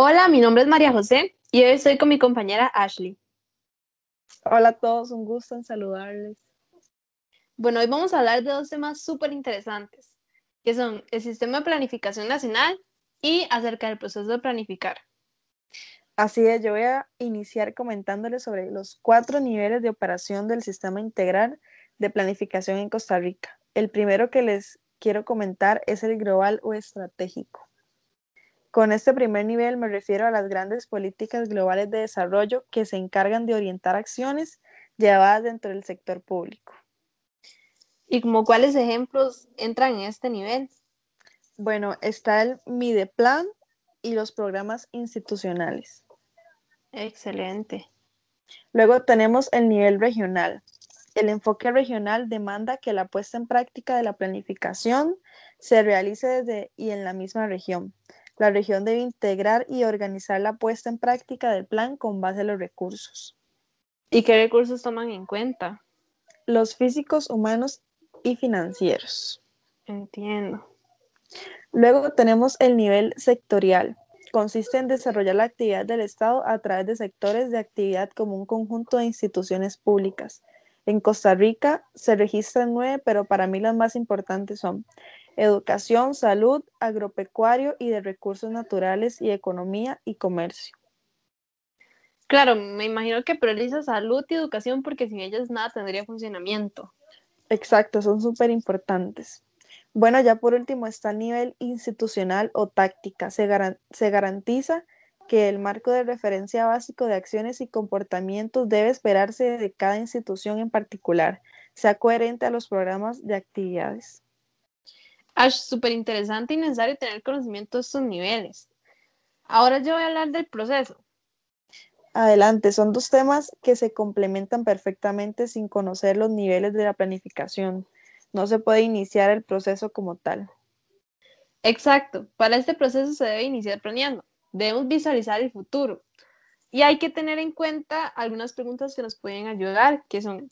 Hola, mi nombre es María José y hoy estoy con mi compañera Ashley. Hola a todos, un gusto en saludarles. Bueno, hoy vamos a hablar de dos temas súper interesantes, que son el sistema de planificación nacional y acerca del proceso de planificar. Así es, yo voy a iniciar comentándoles sobre los cuatro niveles de operación del sistema integral de planificación en Costa Rica. El primero que les quiero comentar es el global o estratégico. Con este primer nivel me refiero a las grandes políticas globales de desarrollo que se encargan de orientar acciones llevadas dentro del sector público. ¿Y como cuáles ejemplos entran en este nivel? Bueno, está el Mideplan y los programas institucionales. Excelente. Luego tenemos el nivel regional. El enfoque regional demanda que la puesta en práctica de la planificación se realice desde y en la misma región, la región debe integrar y organizar la puesta en práctica del plan con base en los recursos. ¿Y qué recursos toman en cuenta? Los físicos, humanos y financieros. Entiendo. Luego tenemos el nivel sectorial. Consiste en desarrollar la actividad del Estado a través de sectores de actividad como un conjunto de instituciones públicas. En Costa Rica se registran nueve, pero para mí las más importantes son educación, salud, agropecuario y de recursos naturales y economía y comercio. Claro, me imagino que prioriza salud y educación porque sin ellas nada tendría funcionamiento. Exacto, son súper importantes. Bueno, ya por último está el nivel institucional o táctica. Se, se garantiza que el marco de referencia básico de acciones y comportamientos debe esperarse de cada institución en particular, sea coherente a los programas de actividades. Es súper interesante y necesario tener conocimiento de estos niveles. Ahora yo voy a hablar del proceso. Adelante, son dos temas que se complementan perfectamente sin conocer los niveles de la planificación. No se puede iniciar el proceso como tal. Exacto, para este proceso se debe iniciar planeando. Debemos visualizar el futuro. Y hay que tener en cuenta algunas preguntas que nos pueden ayudar, que son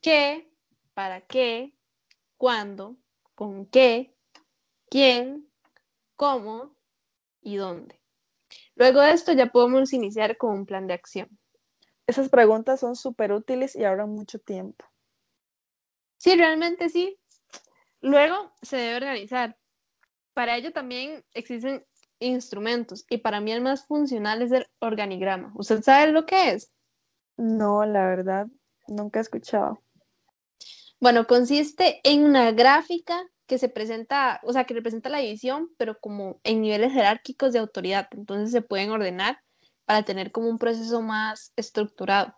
¿qué? ¿Para qué? ¿Cuándo? ¿Con qué? Quién, cómo y dónde. Luego de esto ya podemos iniciar con un plan de acción. Esas preguntas son súper útiles y ahorran mucho tiempo. Sí, realmente sí. Luego se debe organizar. Para ello también existen instrumentos y para mí el más funcional es el organigrama. ¿Usted sabe lo que es? No, la verdad, nunca he escuchado. Bueno, consiste en una gráfica que se presenta, o sea, que representa la división, pero como en niveles jerárquicos de autoridad. Entonces se pueden ordenar para tener como un proceso más estructurado.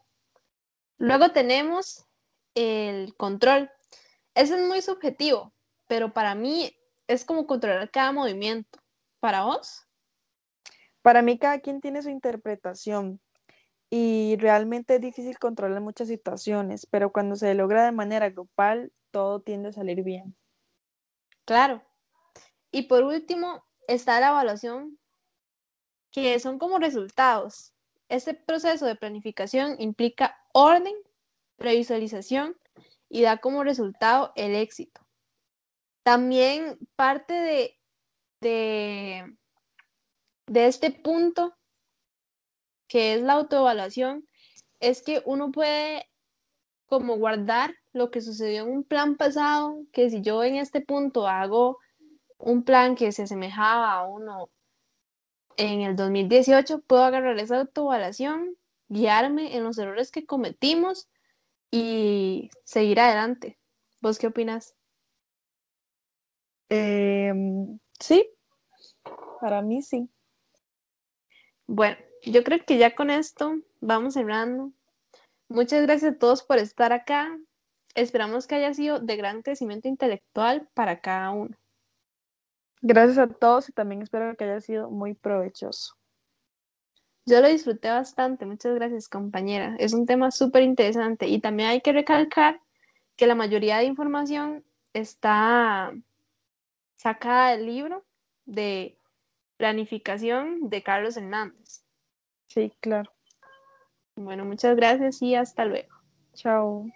Luego tenemos el control. Ese es muy subjetivo, pero para mí es como controlar cada movimiento. ¿Para vos? Para mí cada quien tiene su interpretación y realmente es difícil controlar muchas situaciones, pero cuando se logra de manera grupal, todo tiende a salir bien. Claro. Y por último está la evaluación, que son como resultados. Este proceso de planificación implica orden, previsualización y da como resultado el éxito. También parte de, de, de este punto, que es la autoevaluación, es que uno puede como guardar lo que sucedió en un plan pasado, que si yo en este punto hago un plan que se asemejaba a uno en el 2018, puedo agarrar esa autoevaluación, guiarme en los errores que cometimos y seguir adelante. ¿Vos qué opinas? Em, sí, para mí sí. Bueno, yo creo que ya con esto vamos cerrando. Muchas gracias a todos por estar acá. Esperamos que haya sido de gran crecimiento intelectual para cada uno. Gracias a todos y también espero que haya sido muy provechoso. Yo lo disfruté bastante, muchas gracias compañera. Es un tema súper interesante y también hay que recalcar que la mayoría de información está sacada del libro de planificación de Carlos Hernández. Sí, claro. Bueno, muchas gracias y hasta luego. Chao.